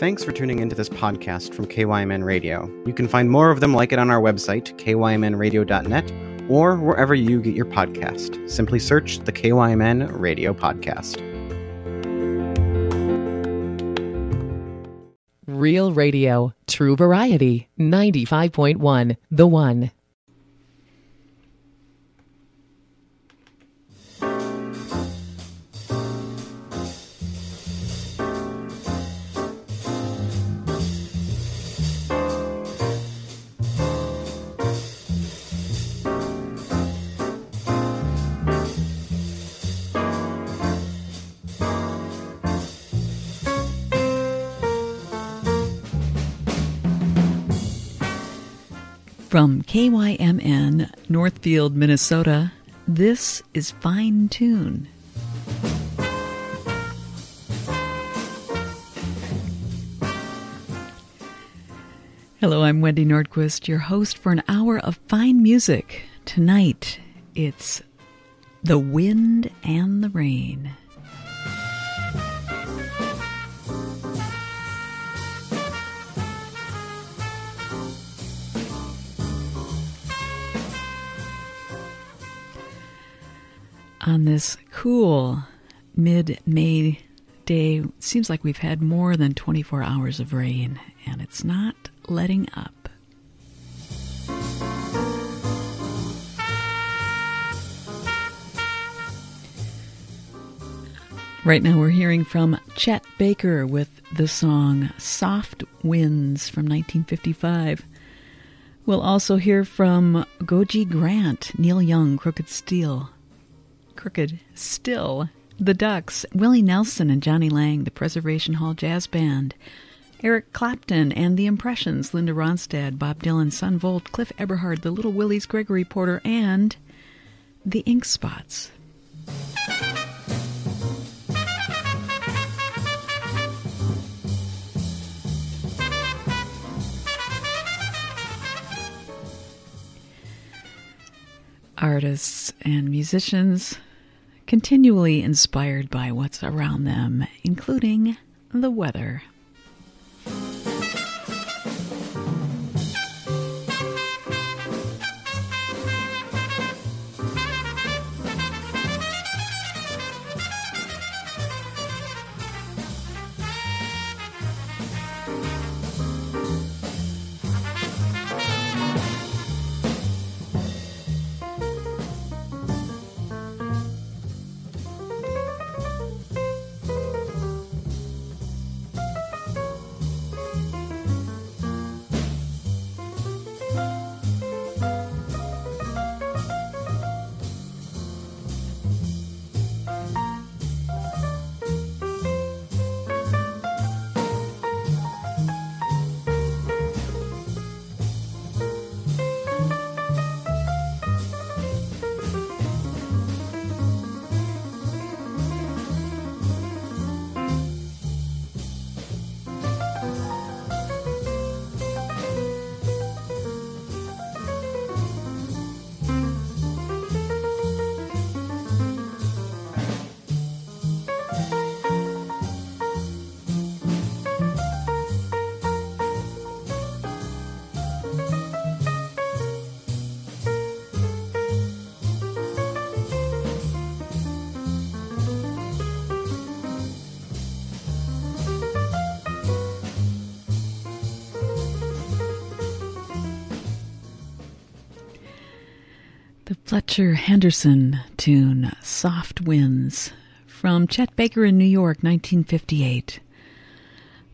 Thanks for tuning into this podcast from KYMN Radio. You can find more of them like it on our website, kymnradio.net, or wherever you get your podcast. Simply search the KYMN Radio Podcast. Real Radio, True Variety, 95.1, The One. KYMN, Minnesota, this is Fine Tune. Hello, I'm Wendy Nordquist, your host for an hour of fine music. Tonight, it's The Wind and the Rain. On this cool mid May day. Seems like we've had more than 24 hours of rain, and it's not letting up. Right now, we're hearing from Chet Baker with the song Soft Winds from 1955. We'll also hear from Gogi Grant, Neil Young, Crooked Steel, crooked still. The Ducks, Willie Nelson and Jonny Lang, the Preservation Hall Jazz Band, Eric Clapton and the Impressions, Linda Ronstadt, Bob Dylan, Son Volt, Cliff Eberhardt, the Little Willies, Gregory Porter, and the Ink Spots. Artists and musicians continually inspired by what's around them, including the weather. Fletcher Henderson tune Soft Winds from Chet Baker in New York, 1958.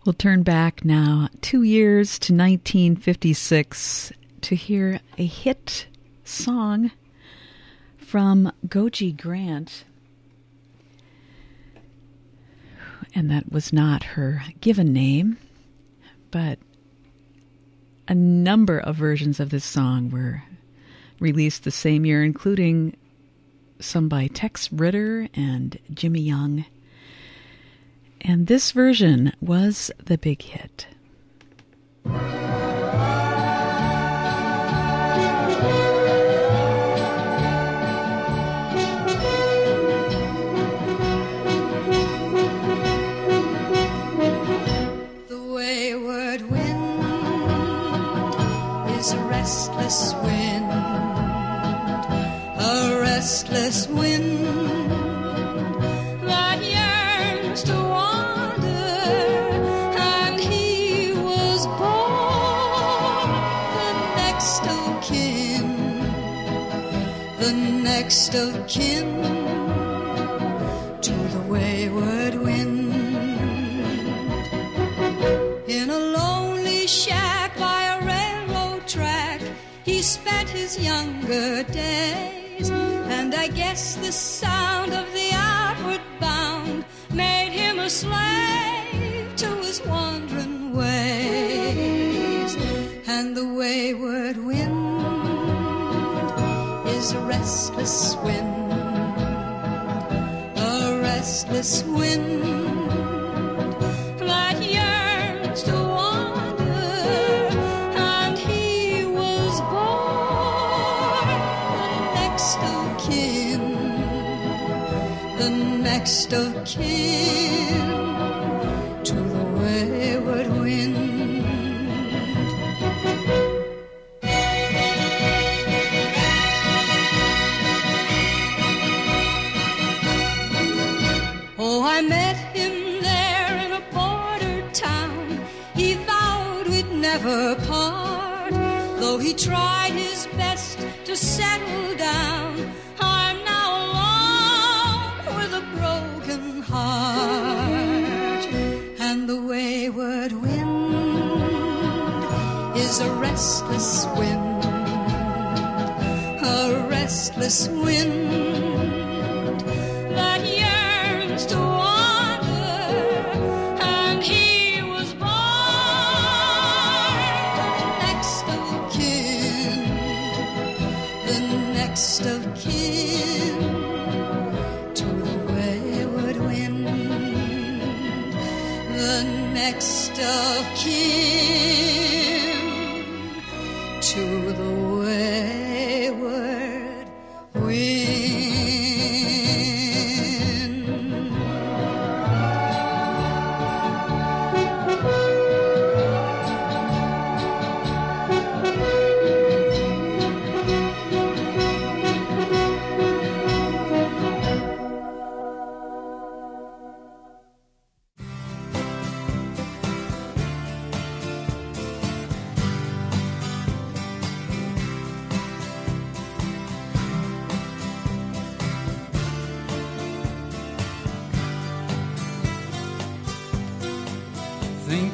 We'll turn back now two years to 1956 to hear a hit song from Gogi Grant. And that was not her given name, but a number of versions of this song were released the same year, including some by Tex Ritter and Jimmy Young. And this version was the big hit. restless wind that yearns to wander, and he was born the next of kin, the next of kin to the wayward wind. In a lonely shack by a railroad track, he spent his younger days and I guess the sound of the outward bound made him a slave to his wandering ways. And the wayward wind is a restless wind, a restless wind next of kin to the wayward wind. Oh, I met him there in a border town. He vowed we'd never part. Though he tried his best to settle restless wind, a restless wind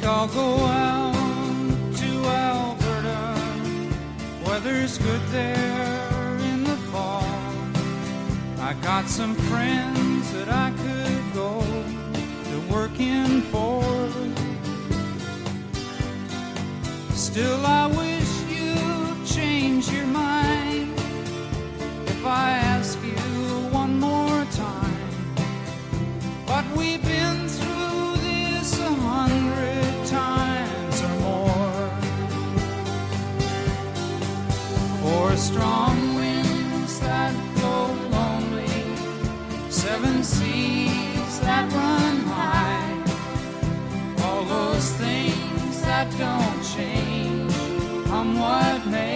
I'll go out to Alberta. Weather's good there in the fall. I got some friends that I could go to working for. Still, I wish strong winds that blow lonely, seven seas that run high, all those things that don't change, come what may.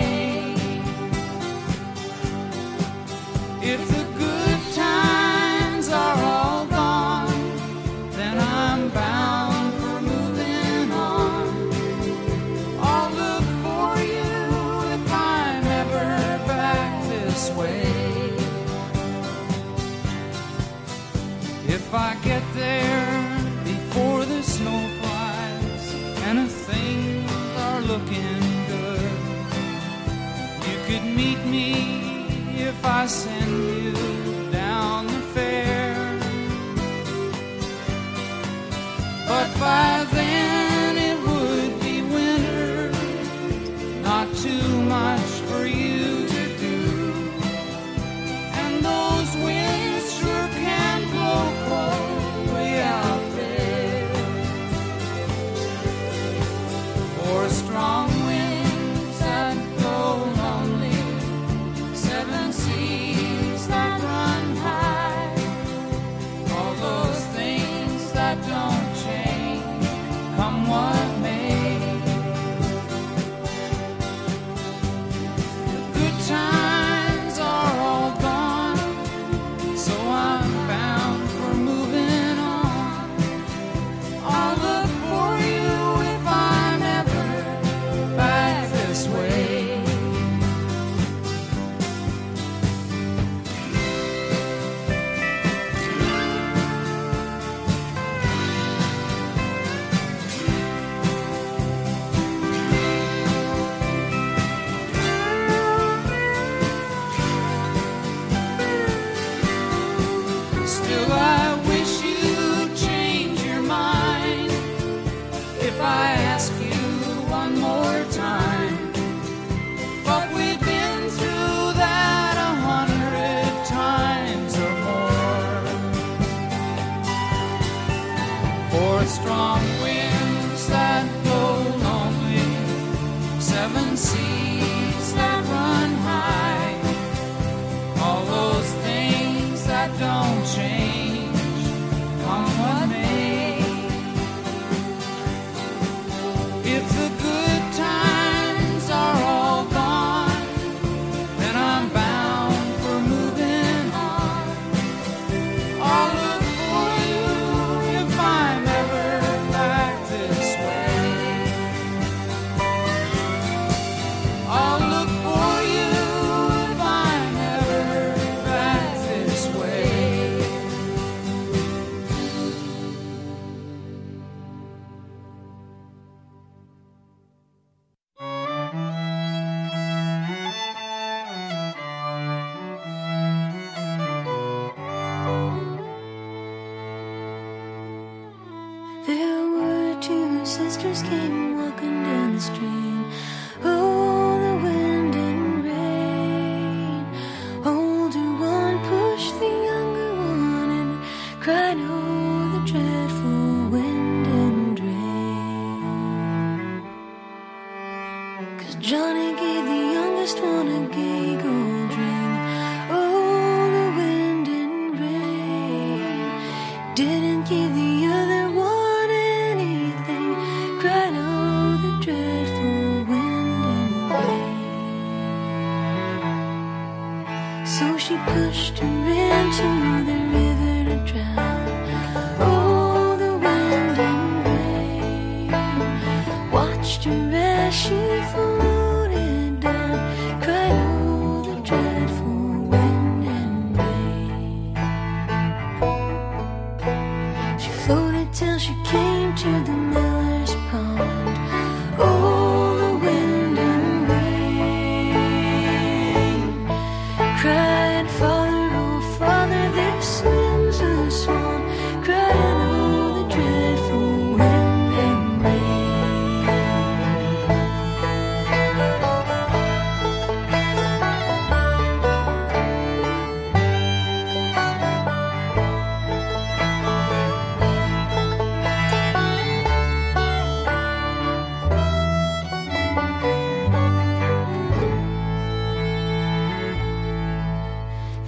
If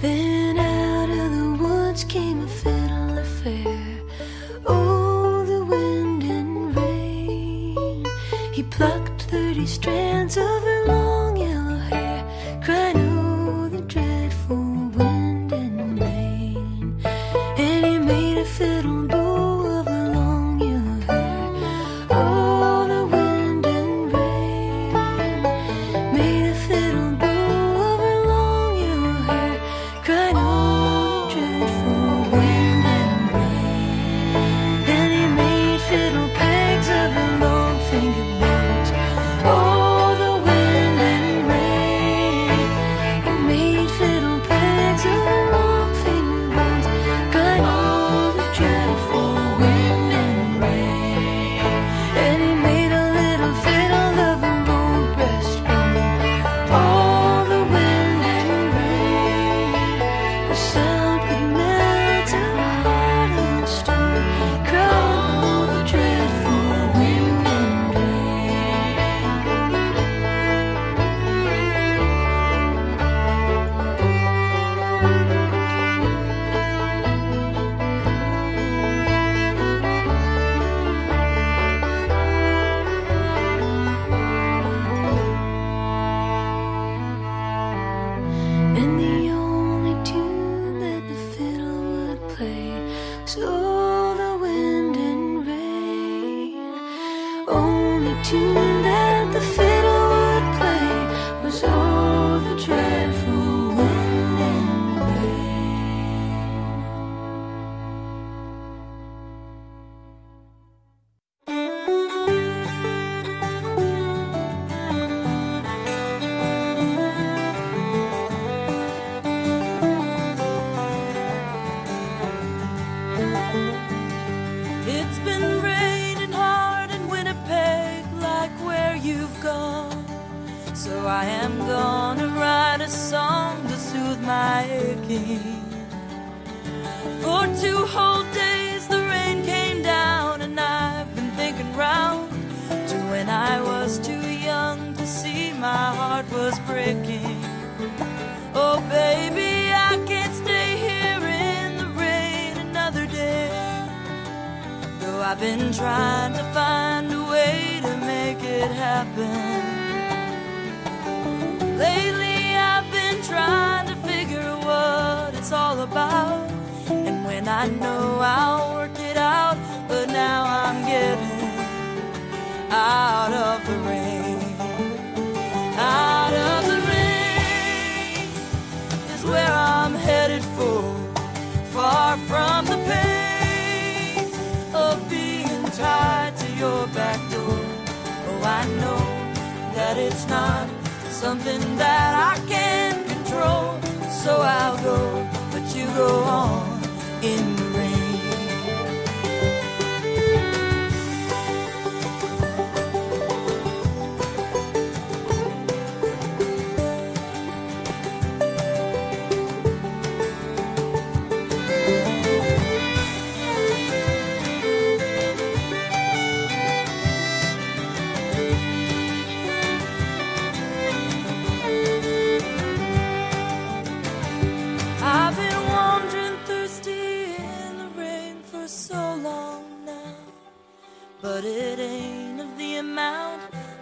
Then out of the woods came a fiddle affair. Oh, the wind and rain. He plucked thirty strands of her long yellow hair, crying.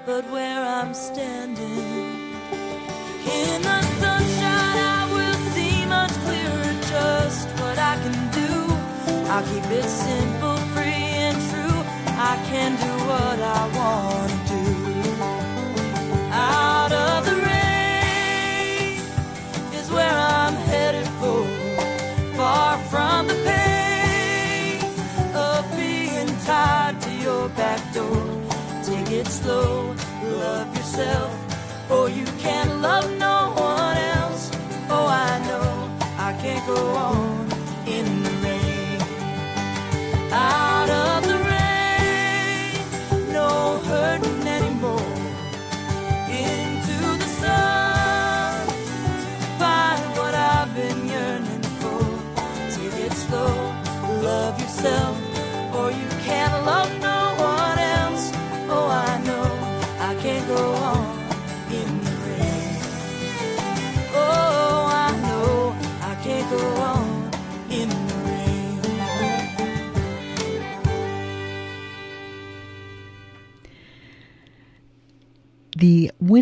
But where I'm standing. In the sunshine, I will see much clearer just what I can do. I'll keep it simple, free, and true. I can do what I want to do. Out of the rain is where I'm headed for. Far from the pain of being tied to your back door. Take it slow,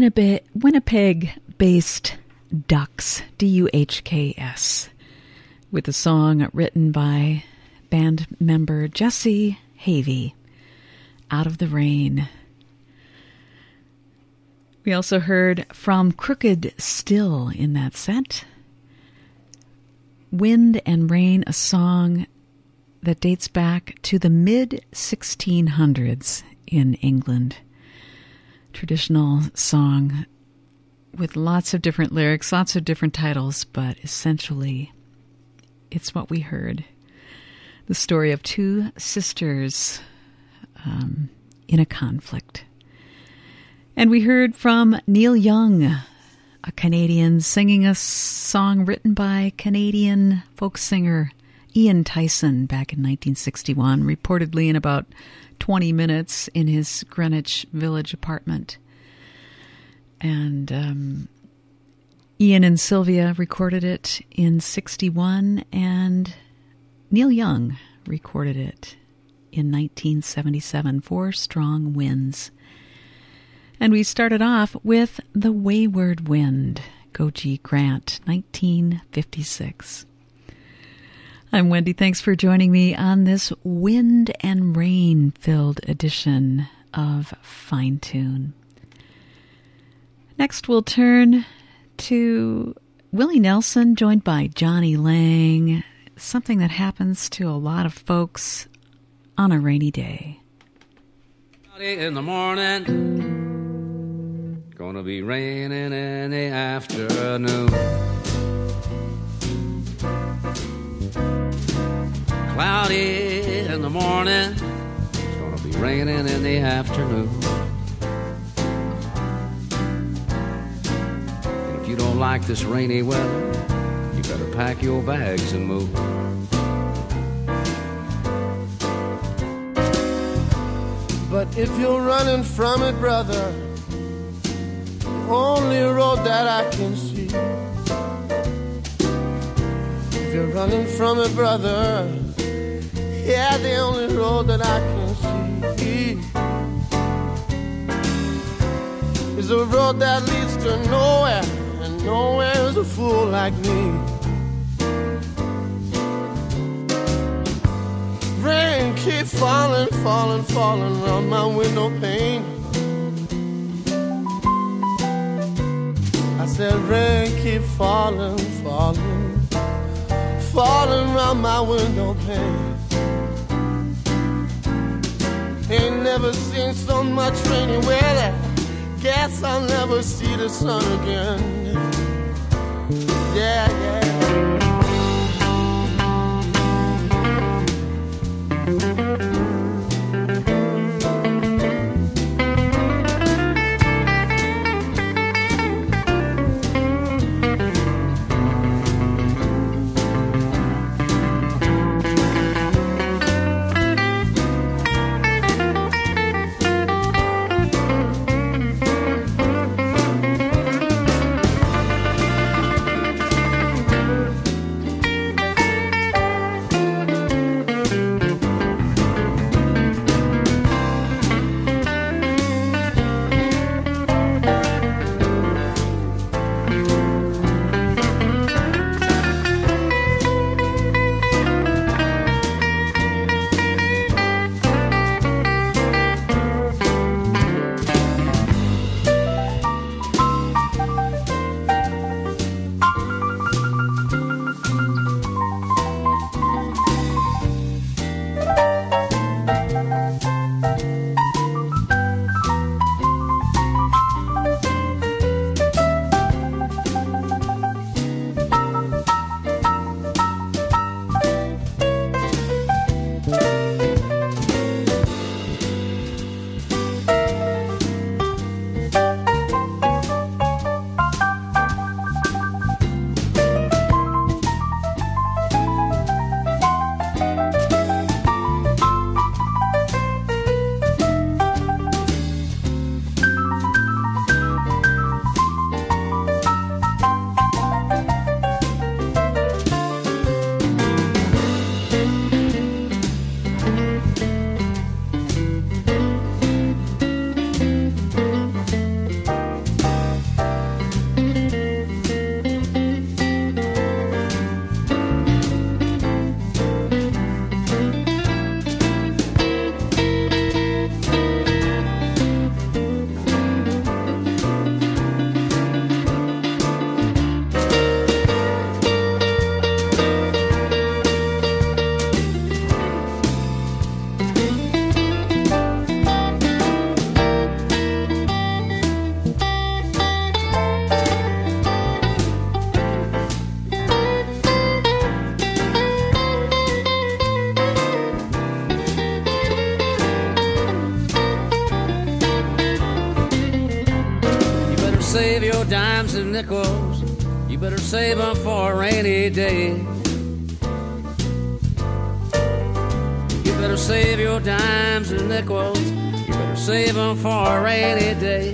Winnipeg Winnipeg based Ducks D U H K S with a song written by band member Jessee Havey Out of the Rain. We also heard from Crooked Still in that set. Wind and Rain, a song that dates back to the mid 1600s in England traditional song with lots of different lyrics, lots of different titles, but essentially it's what we heard. The story of two sisters um, in a conflict. And we heard from Neil Young, a Canadian, singing a song written by Canadian folk singer Ian Tyson back in 1961, reportedly in about 20 minutes in his Greenwich Village apartment. And um, Ian and Sylvia recorded it in 61, and Neil Young recorded it in 1977, for Strong Winds. And we started off with The Wayward Wind, Gogi Grant, 1956. I'm Wendy. Thanks for joining me on this wind and rain filled edition of Fine Tune. Next, we'll turn to Willie Nelson, joined by Jonny Lang, something that happens to a lot of folks on a rainy day. In the morning, gonna be raining in the afternoon. Cloudy in the morning, it's gonna be raining in the afternoon. And if you don't like this rainy weather, you better pack your bags and move. But if you're running from it, brother, the only road that I can see. If you're running from a brother, yeah, the only road that I can see is a road that leads to nowhere, and nowhere is a fool like me. Rain keep falling, falling, falling around my window pane. I said, rain keep falling, falling, falling my window pane. Ain't never seen so much rainy weather. Guess I'll never see the sun again. Yeah, yeah. Day. You better save your dimes and nickels. You better save them for a rainy day.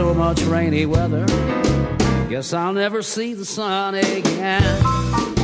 So much rainy weather. Guess I'll never see the sun again.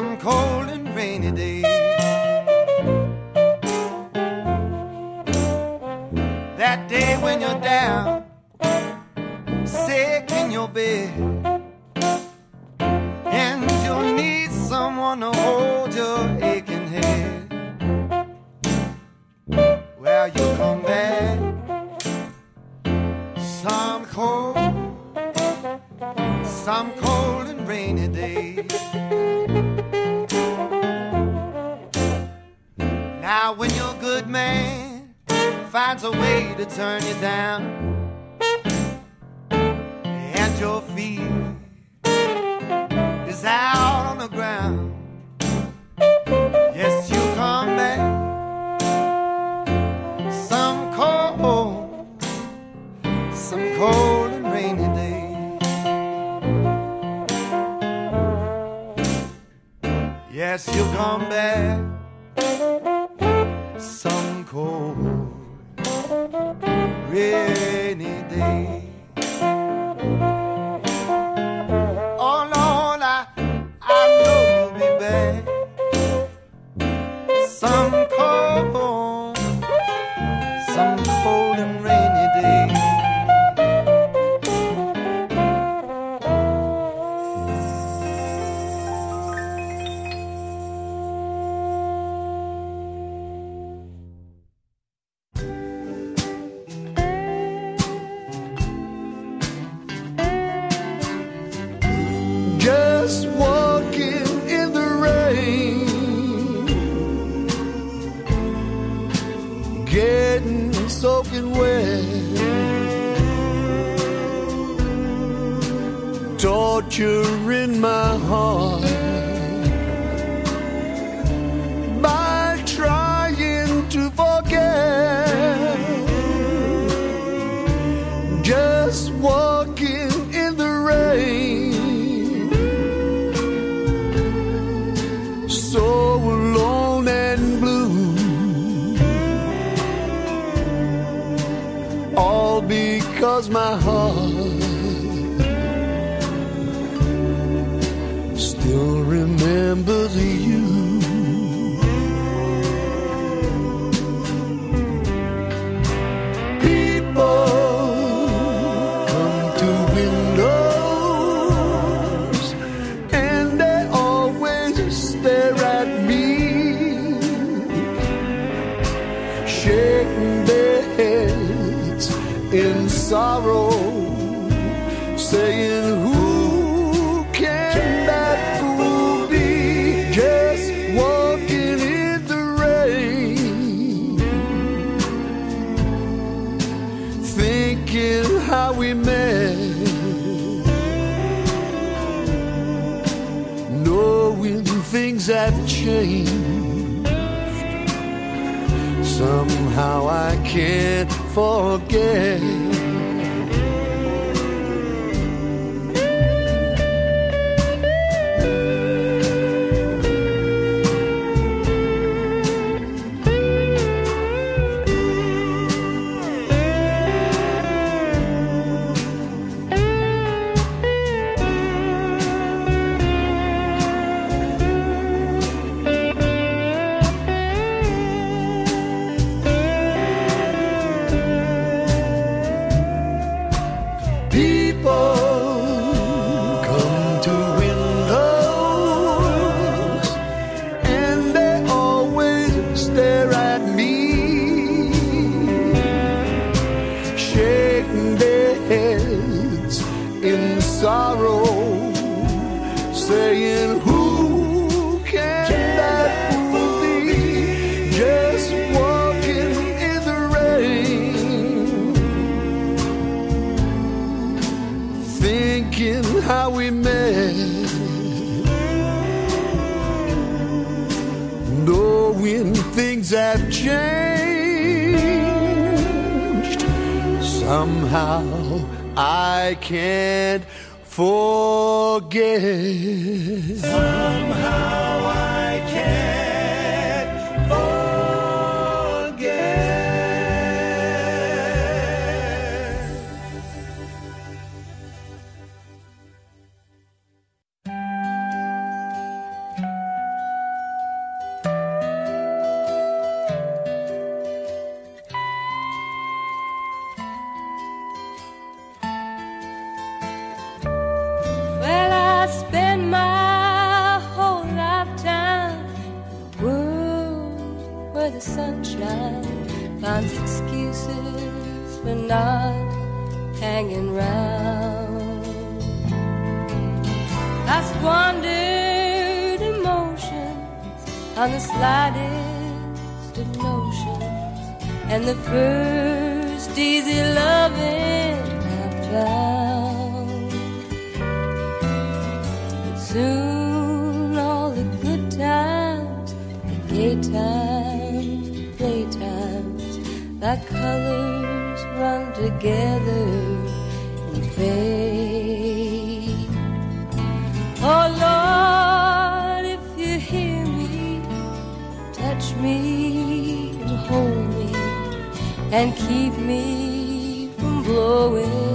some cold and rainy day. getting soaking wet. Torture in my heart. forget. Soon all the good times, the gay times, the playtimes, like colors run together and fade. Oh Lord, if you hear me, touch me and hold me and keep me from blowing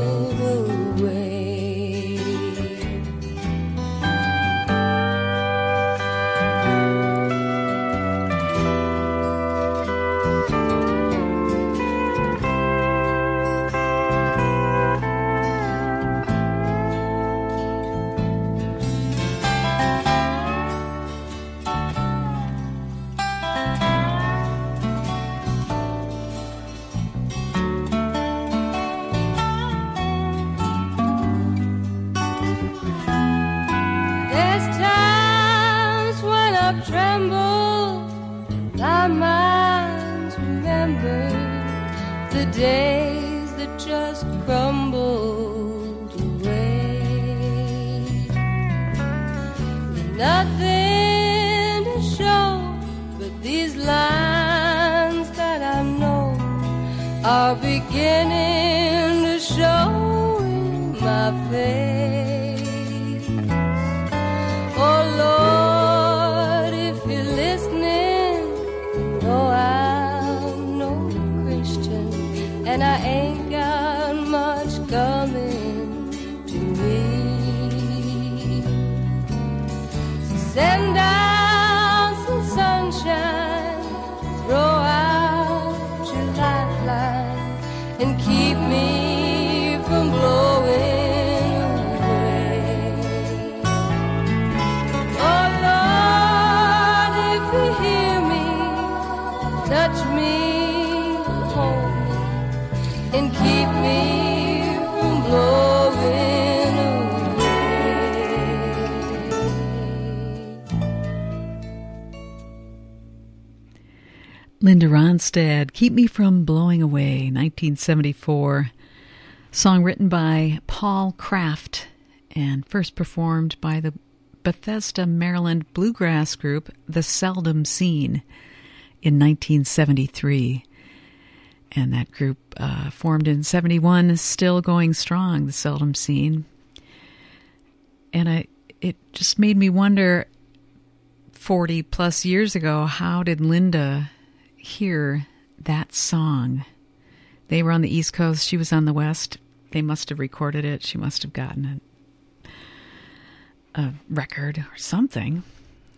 Linda Ronstadt, Keep Me From Blowing Away, 1974. Song written by Paul Kraft and first performed by the Bethesda, Maryland bluegrass group The Seldom Seen in 1973. And that group uh, formed in 71 is still going strong, The Seldom Seen. And I, it just made me wonder 40 plus years ago, how did Linda hear that song? They were on the East Coast, she was on the West. They must have recorded it. She must have gotten a, a record or something.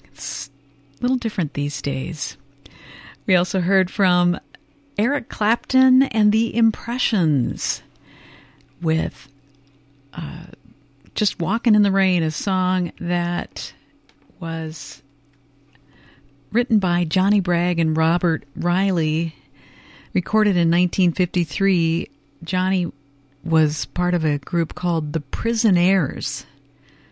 It's a little different these days. We also heard from Eric Clapton and the Impressions with uh, Just Walking in the Rain, a song that was written by Johnny Bragg and Robert Riley, recorded in 1953. Johnny was part of a group called the Prisonaires.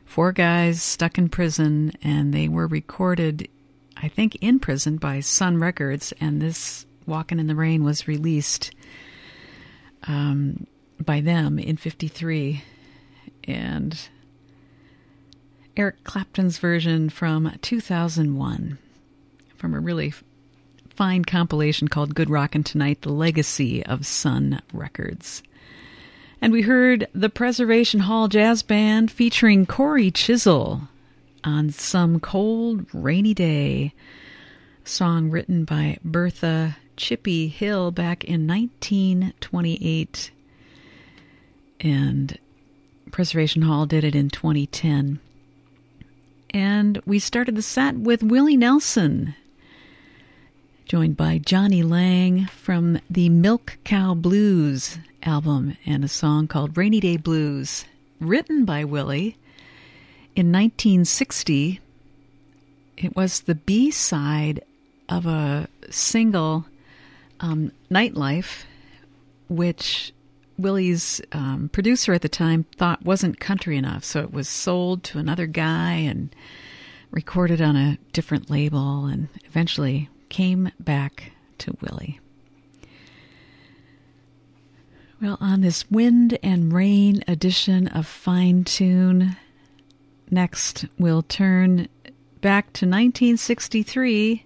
Four guys stuck in prison, and they were recorded, I think, in prison by Sun Records, and this Walking in the Rain was released um, by them in 53. And Eric Clapton's version from 2001, from a really fine compilation called Good Rockin' Tonight, The Legacy of Sun Records. And we heard the Preservation Hall Jazz Band featuring Cory Chisel on Some Cold Rainy Day, song written by Bertha Chippie Hill back in 1928. And Preservation Hall did it in 2010. And we started the set with Willie Nelson, joined by Jonny Lang from the Milk Cow Blues album and a song called Rainy Day Blues, written by Willie in 1960. It was the B side of a single, um, Nightlife, which Willie's um, producer at the time thought wasn't country enough, so it was sold to another guy and recorded on a different label and eventually came back to Willie. Well, on this wind and rain edition of Fine Tune, next we'll turn back to 1963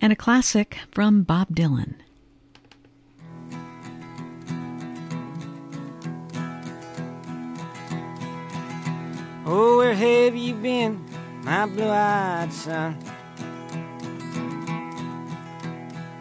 and a classic from Bob Dylan. Oh, where have you been, my blue eyed son?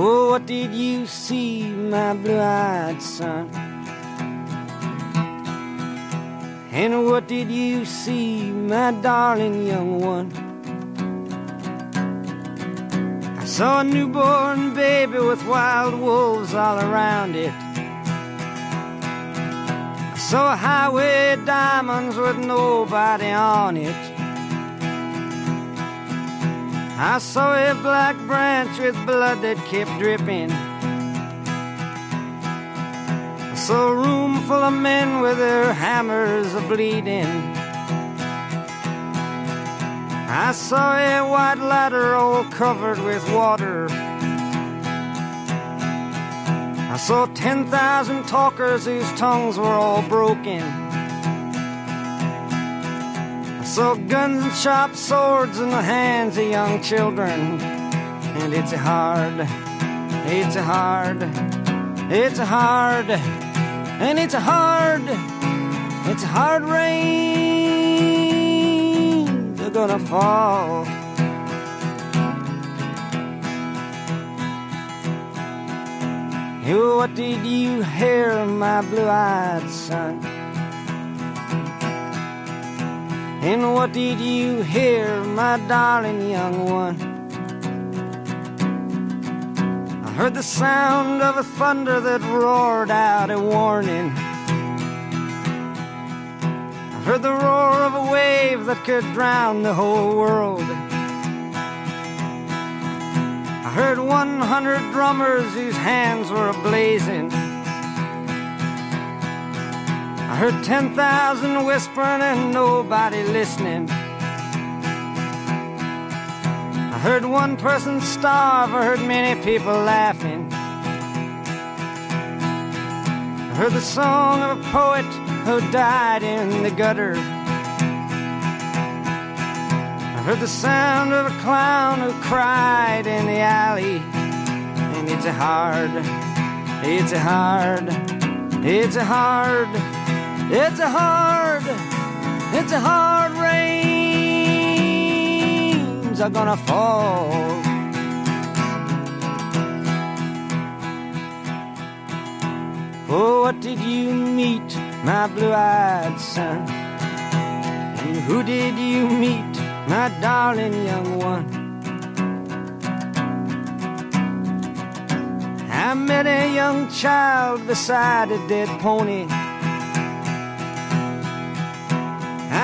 Oh, what did you see, my blue eyed son? And what did you see, my darling young one? I saw a newborn baby with wild wolves all around it. I saw a highway diamonds with nobody on it. I saw a black branch with blood that kept dripping. I saw a room full of men with their hammers a bleeding. I saw a white ladder all covered with water. I saw 10,000 talkers whose tongues were all broken. Saw guns and sharp swords in the hands of young children. And it's a hard, it's a hard, it's a hard, and it's a hard, it's a hard rain. They're gonna fall. What did you hear, my blue-eyed son? And what did you hear, my darling young one? I heard the sound of a thunder that roared out a warning. I heard the roar of a wave that could drown the whole world. I heard 100 drummers whose hands were ablazing. I heard 10,000 whispering and nobody listening. I heard one person starve, I heard many people laughing. I heard the song of a poet who died in the gutter. I heard the sound of a clown who cried in the alley. And it's a hard, it's a hard, it's a hard, it's a hard, it's a hard rains are gonna fall. Oh, what did you meet, my blue eyed son? And who did you meet, my darling young one? I met a young child beside a dead pony.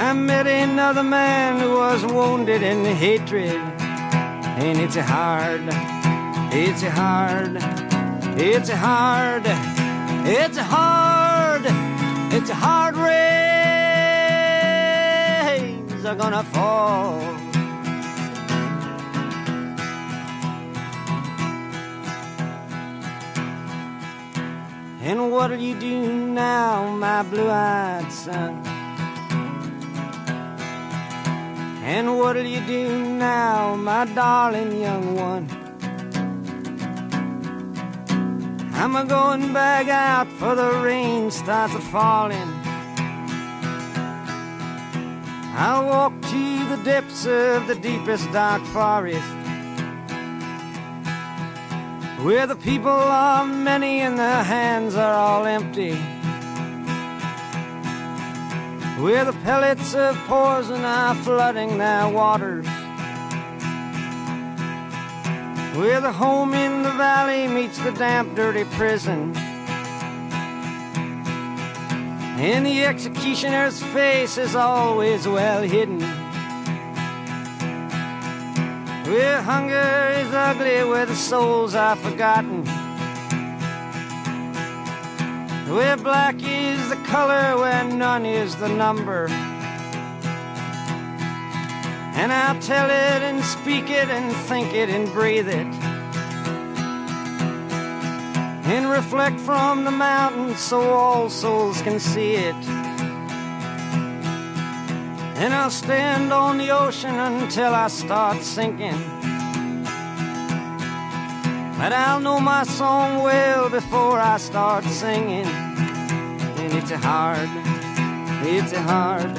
I met another man who was wounded in hatred. And it's hard, it's hard, it's hard, it's hard, it's hard rains are gonna fall. And what'll you do now, my blue-eyed son? And what'll you do now, my darling young one? I'm a going back out for the rain starts a falling. I'll walk to the depths of the deepest dark forest. Where the people are many and their hands are all empty. Where the pellets of poison are flooding their waters. Where the home in the valley meets the damp, dirty prison. And the executioner's face is always well hidden. Where hunger is ugly, where the souls are forgotten. Where black is the color, where none is the number. And I'll tell it and speak it and think it and breathe it. And reflect from the mountains so all souls can see it. And I'll stand on the ocean until I start sinking. But I'll know my song well before I start singing. And it's a hard, it's a hard,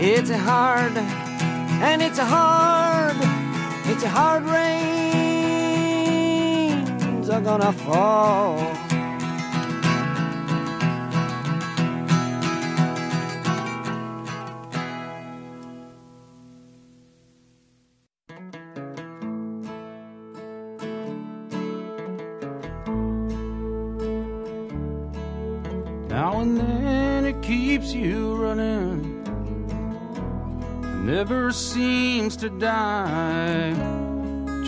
it's a hard, and it's a hard, it's a hard rains are gonna fall. To die.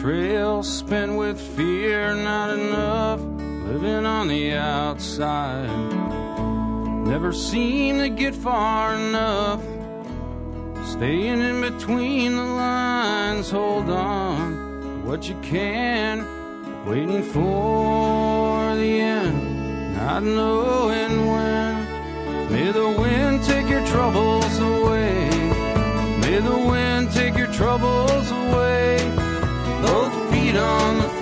Trail spent with fear, not enough, living on the outside. Never seem to get far enough, staying in between the lines. Hold on what you can, waiting for the end, not knowing when. May the wind take your troubles away. May the wind troubles away. Both feet on the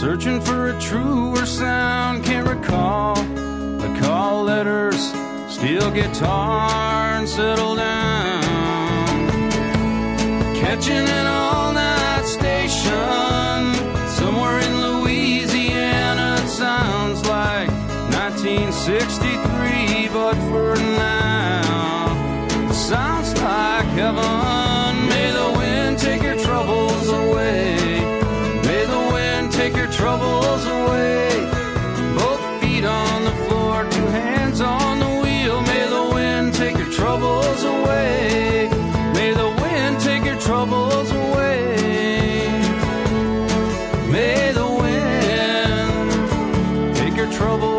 Searching for a truer sound, can't recall the call letters, steel guitar, and settle down. Catching an all night station somewhere in Louisiana, it sounds like 1963, but for now, sounds like heaven. troubles away. Both feet on the floor, two hands on the wheel. May the wind take your troubles away. May the wind take your troubles away. May the wind take your troubles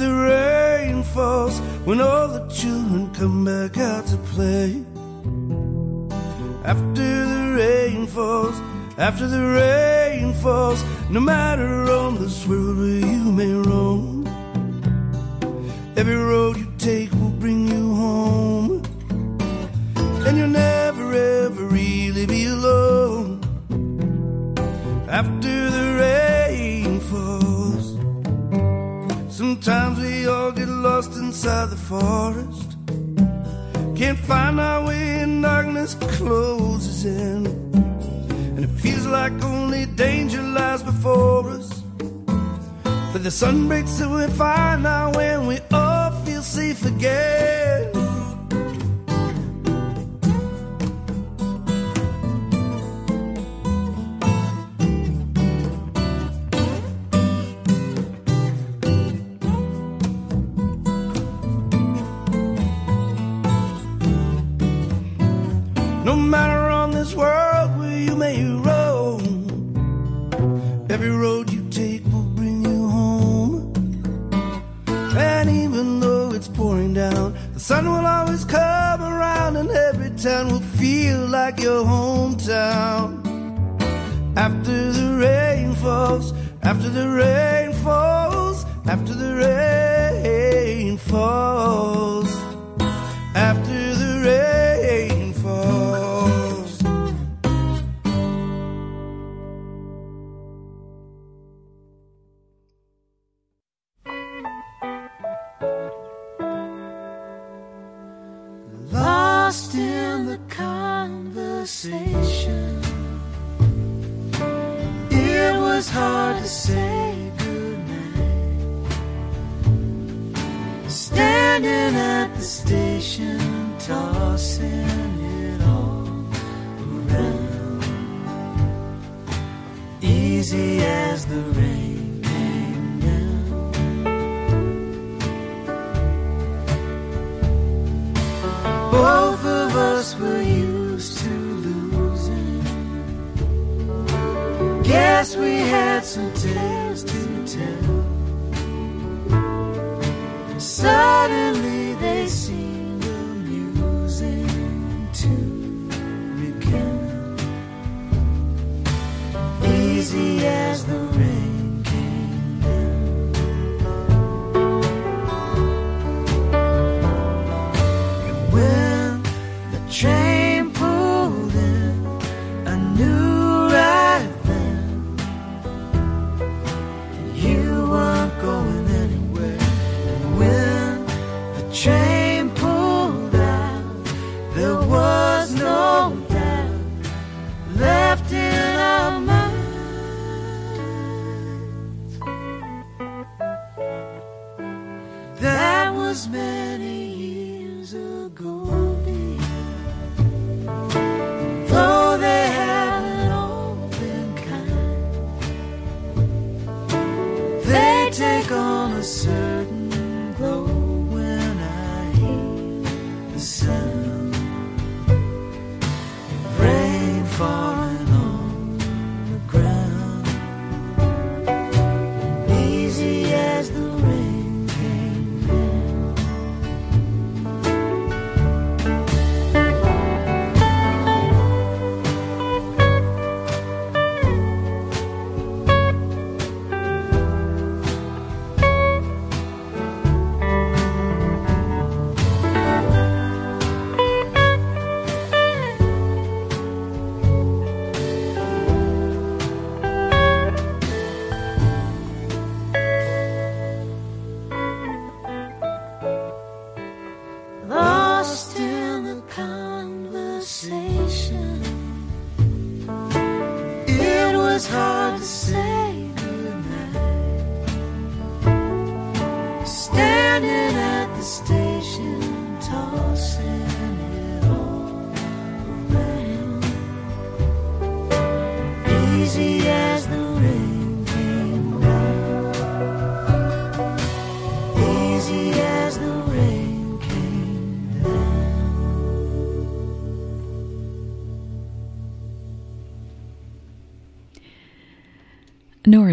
the rain falls when all the children come back out to play. After the rain falls, after the rain falls, no matter find our way and darkness closes in. And it feels like only danger lies before us. For the sun breaks and we find our way and we all feel safe again. Both of us were used to losing. Guess we had some tales to tell. Suddenly they see.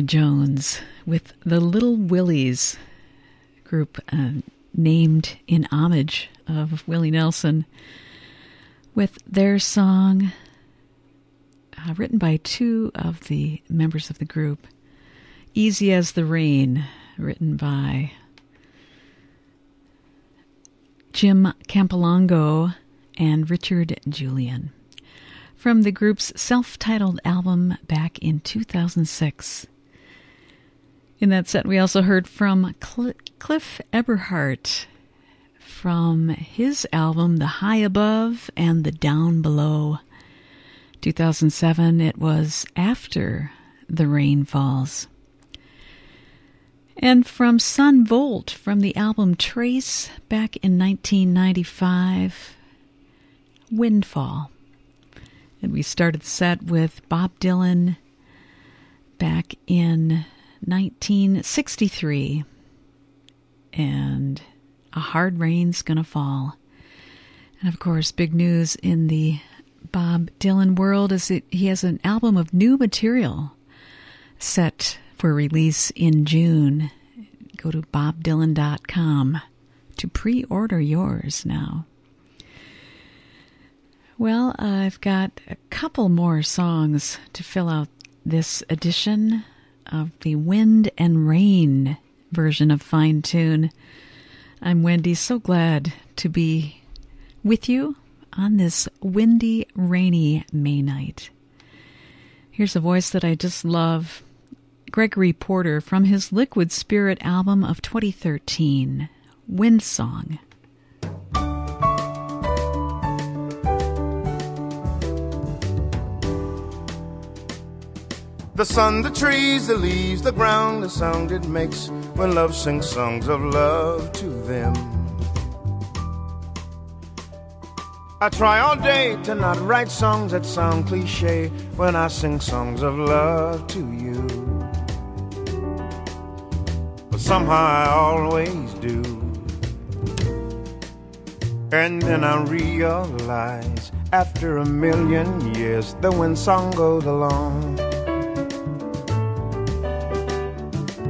Jones with the Little Willies group uh, named in homage of Willie Nelson with their song uh, written by two of the members of the group Easy as the Rain written by Jim Campolongo and Richard Julian from the group's self titled album back in 2006. In that set, we also heard from Cl- Cliff Eberhardt from his album The High Above and The Down Below. 2007, it was After the Rain Falls. And from Son Volt from the album Trace back in 1995, Windfall. And we started the set with Bob Dylan back in 1963. And A Hard Rain's Gonna Fall. And of course, big news in the Bob Dylan world is that he has an album of new material set for release in June. Go to bobdylan.com to pre order yours now. Well, I've got a couple more songs to fill out this edition of the Wind and Rain version of Fine Tune. I'm Wendy, so glad to be with you on this windy, rainy May night. Here's a voice that I just love Gregory Porter from his Liquid Spirit album of 2013, Wind Song. The sun, the trees, the leaves, the ground, the sound it makes when love sings songs of love to them. I try all day to not write songs that sound cliche when I sing songs of love to you. But somehow I always do. And then I realize after a million years, the wind song goes along.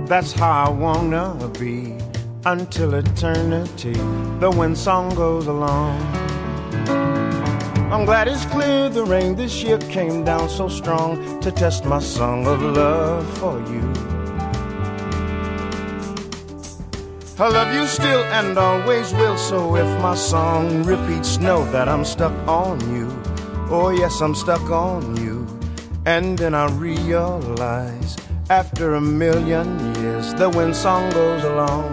That's how I wanna be until eternity. The wind song goes along. I'm glad it's clear the rain this year came down so strong to test my song of love for you. I love you still and always will, so if my song repeats, know that I'm stuck on you. Oh, yes, I'm stuck on you. And then I realize after a million years, the wind song goes along.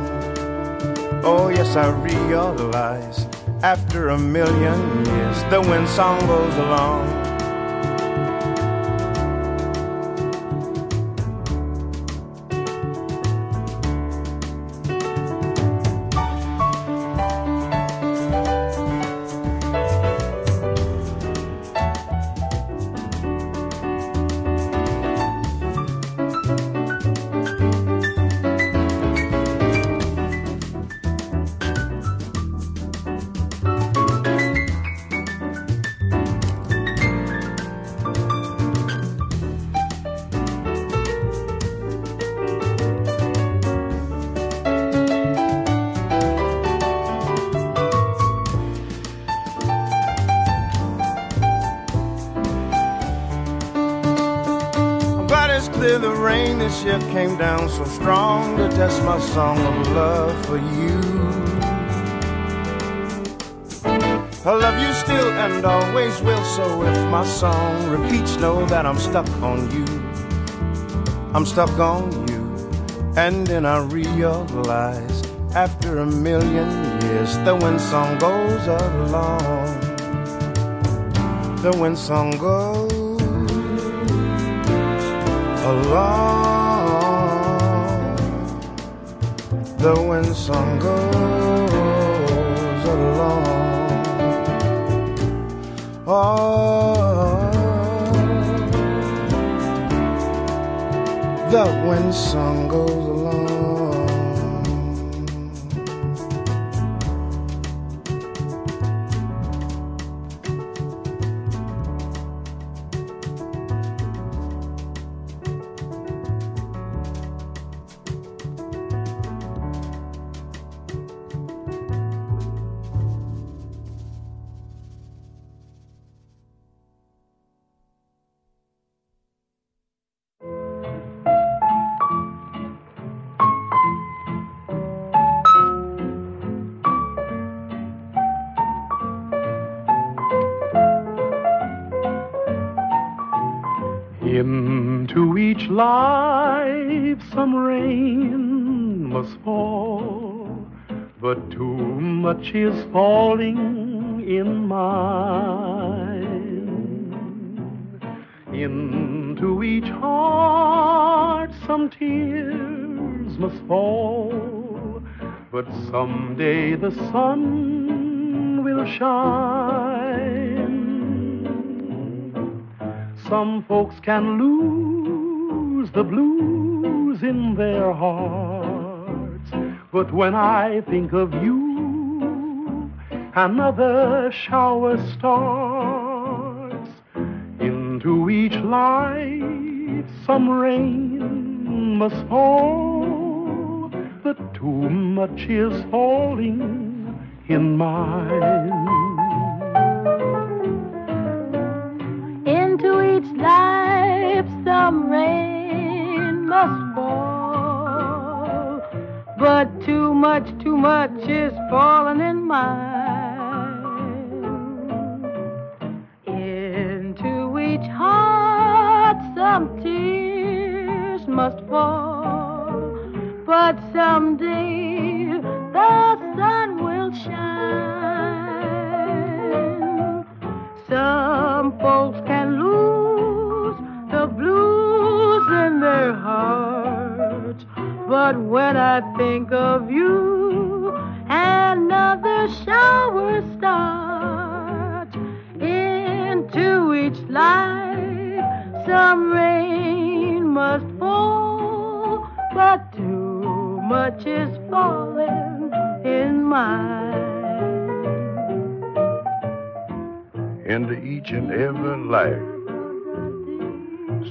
Oh, yes, I realize after a million years, the wind song goes along. Year came down so strong to test my song of love for you. I love you still and always will, so if my song repeats, know that I'm stuck on you. I'm stuck on you. And then I realize after a million years, the wind song goes along. The wind song goes along. The wind song goes along. Oh, the wind song goes life some rain must fall, but too much is falling in mine. Into each heart some tears must fall, but someday the sun will shine. Some folks can lose the blues in their hearts, but when I think of you, another shower starts. Into each life some rain must fall, but too much is falling in mine. Into each life some rain but too much, too much is falling in mine. Into each heart some tears must fall, but someday but when I think of you, another shower starts. Into each life, some rain must fall, but too much is falling in mine. into each and every life.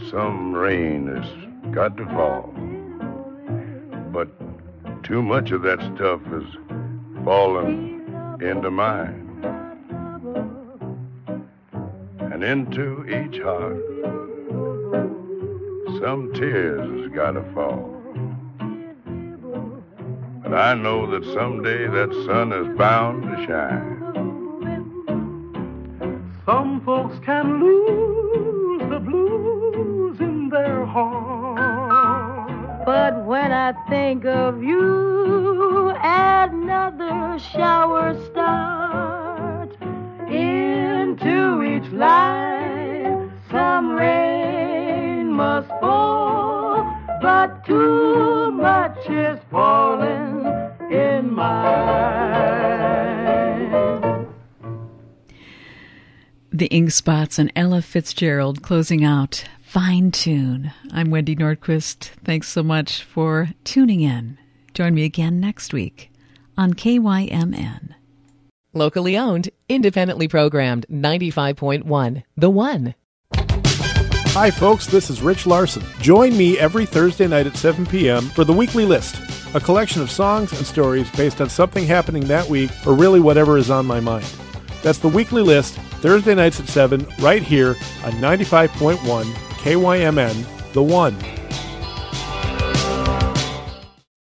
Some rain has got to fall. Too much of that stuff has fallen into mine. And into each heart, some tears has got to fall. But I know that someday that sun is bound to shine. Some folks can lose I think of you, another shower starts. Into each life, some rain must fall, but too much is falling in mine. The Ink Spots and Ella Fitzgerald closing out Fine Tune. I'm Wendy Nordquist. Thanks so much for tuning in. Join me again next week on KYMN. Locally owned, independently programmed, 95.1 The One. Hi, folks, this is Rich Larson. Join me every Thursday night at 7 p.m. for the Weekly List, a collection of songs and stories based on something happening that week or really whatever is on my mind. That's the Weekly List, Thursday nights at 7, right here on 95.1 KYMN, The One.